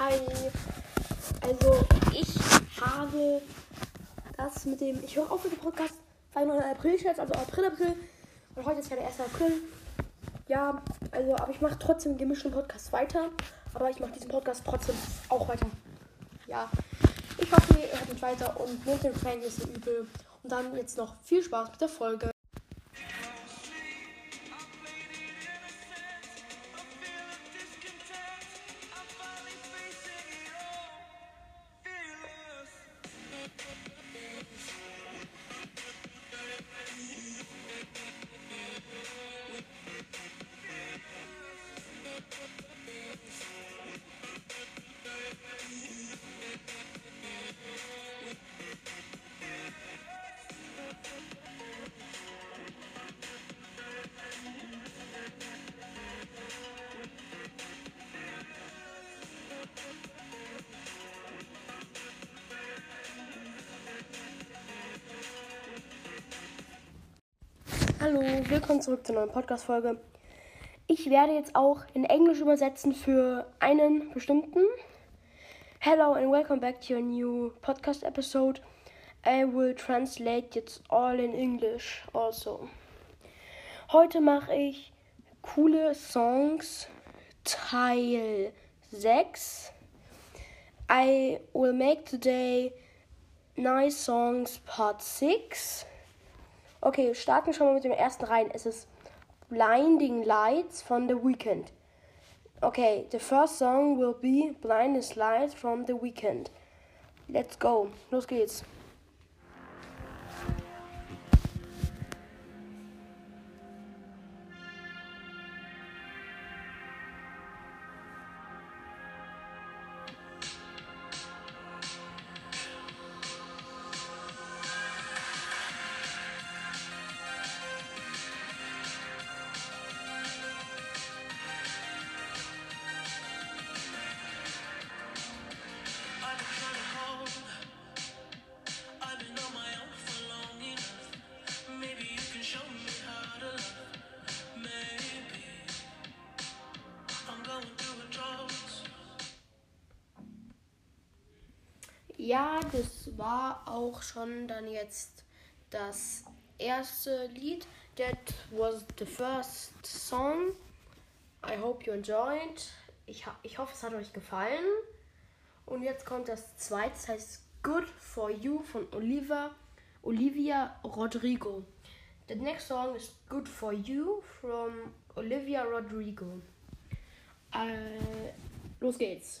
Hi. Also, ich habe das mit dem. Ich höre auf mit dem Podcast. War nur April jetzt, also April, April. Und heute ist ja der 1. April. Ja, also, aber ich mache trotzdem gemischten Podcast weiter. Aber ich mache diesen Podcast trotzdem auch weiter. Ja. Ich hoffe, ihr hört mich weiter und nehmt den Fan nicht so übel. Und dann jetzt noch viel Spaß mit der Folge. Hallo, willkommen zurück zur neuen Podcast-Folge. Ich werde jetzt auch in Englisch übersetzen für einen bestimmten. Hello and welcome back to your new podcast episode. I will translate jetzt all in English also. Heute mache ich coole Songs Teil 6. I will make today nice songs part 6. Okay, starten schon mal mit dem ersten rein. Es ist Blinding Lights von The Weeknd. Okay, the first song will be Blinding Lights from The Weeknd. Let's go. Los geht's. Ja, das war auch schon dann jetzt das erste Lied. That was the first song. I hope you enjoyed. Ich, ich hoffe, es hat euch gefallen. Und jetzt kommt das zweite, das heißt Good for You von Oliver, Olivia Rodrigo. The next song is Good for You from Olivia Rodrigo. Äh, los geht's.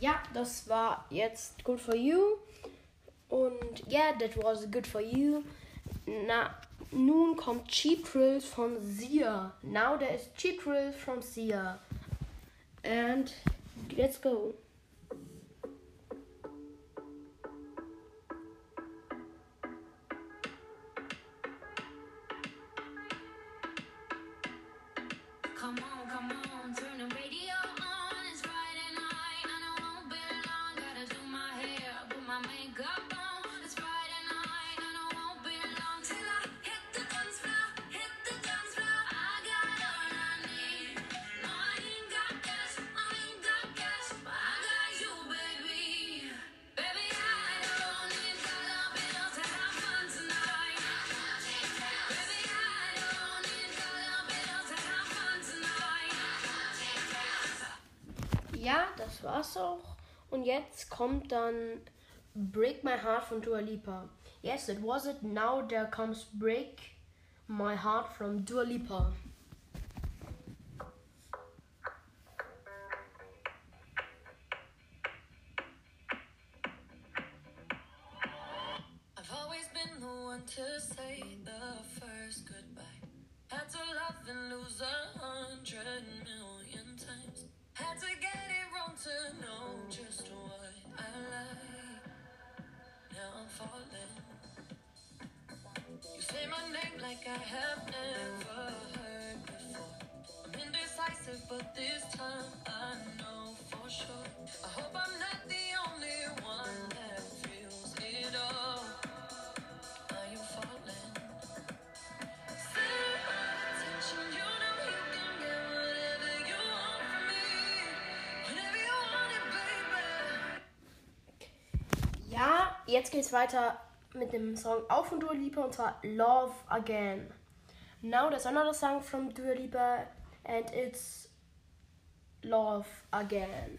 Ja, das war jetzt Good for You. Und ja, that was good for you. Na, nun kommt Cheap Thrills von Sia. Now there is Cheap Thrills from Sia. And let's go. Das war's auch. Und jetzt kommt dann Break My Heart von Dua Lipa. Yes, it was it. Now there comes Break My Heart from Dua Lipa. To say the first goodbye. Had to love and lose a hundred to know just what I like. Now I'm falling. You say my name like I have never heard before. I'm indecisive, but this time I know for sure. I hope I'm not jetzt geht's weiter mit dem Song auch von Dua Lipa und zwar Love Again. Now there's another song from Dua Lipa and it's Love Again.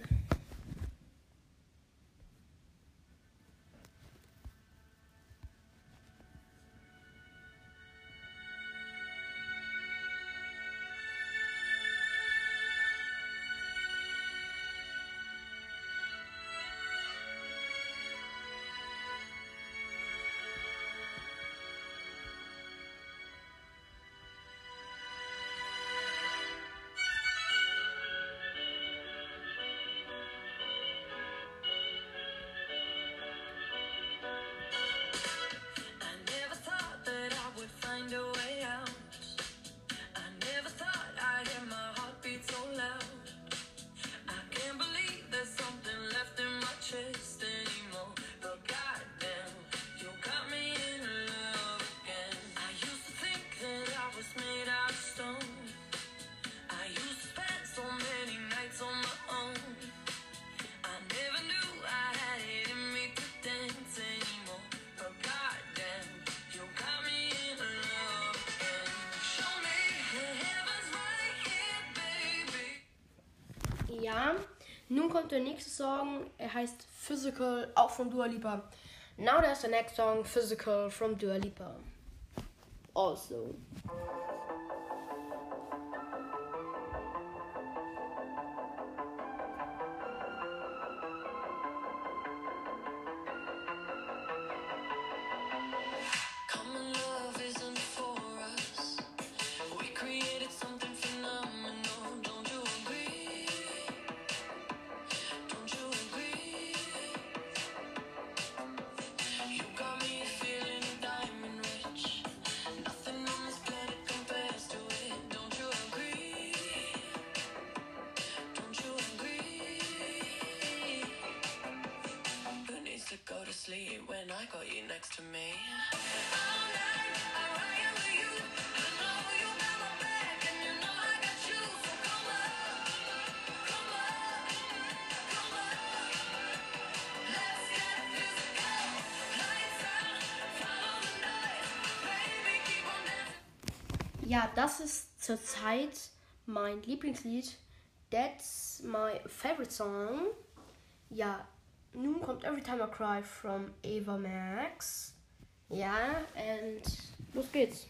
Kommt der nächste Song. Er heißt Physical, auch von Dua Lipa. Now there's the next song, Physical from Dua Lipa. Also. Common Ja, das ist zurzeit mein Lieblingslied. That's my favorite song. Ja, nun kommt Every Time I Cry from Ava Max. Ja, und los geht's.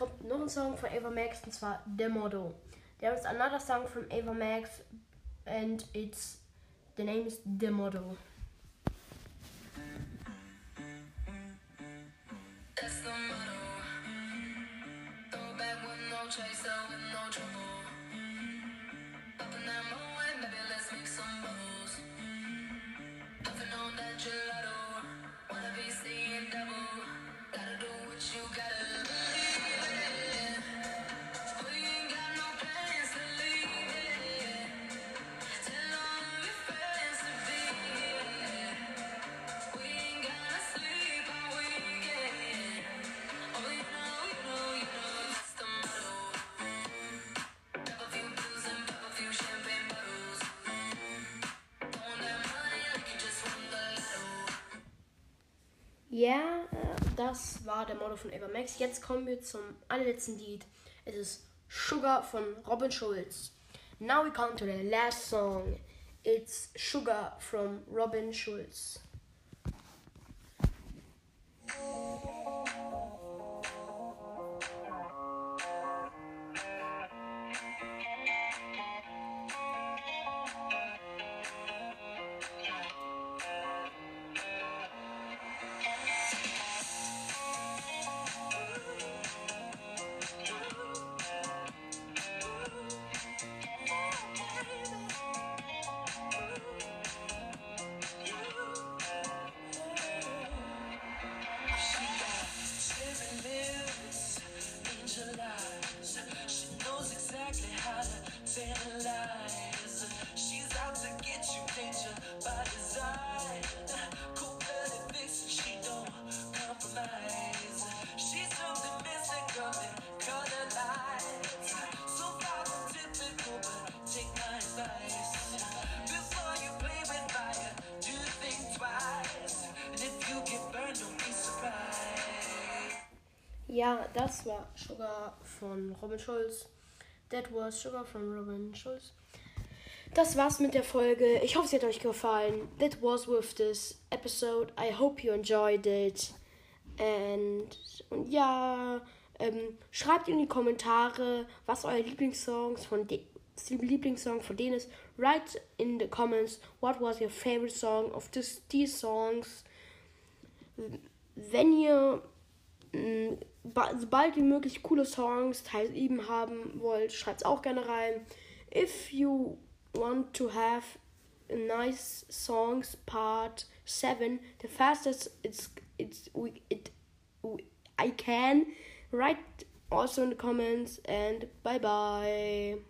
kommt noch ein Song von Ava Max und zwar There is another song from Ava Max and it's the name is That's the Model. Throw back with no chaser, with no trouble. Äh, das war der Motto von Evermax. Jetzt kommen wir zum allerletzten Lied. Es ist Sugar von Robin Schulz. Now we come to the last song. It's Sugar from Robin Schulz. Das war Sugar von Robin Schulz. That was Sugar von Robin Schulz. Das war's mit der Folge. Ich hoffe, sie hat euch gefallen. That was with this episode. I hope you enjoyed it. And, und ja, ähm, schreibt in die Kommentare, was euer Lieblingssongs von de Lieblingssong von denen ist. Write in the comments what was your favorite song of this, these songs. Wenn ihr ba- sobald wie möglich coole Songs Teil 7 haben wollt, schreibt es auch gerne rein. If you want to have a nice songs part 7, the fastest it's it's we it we, I can write also in the comments and bye bye.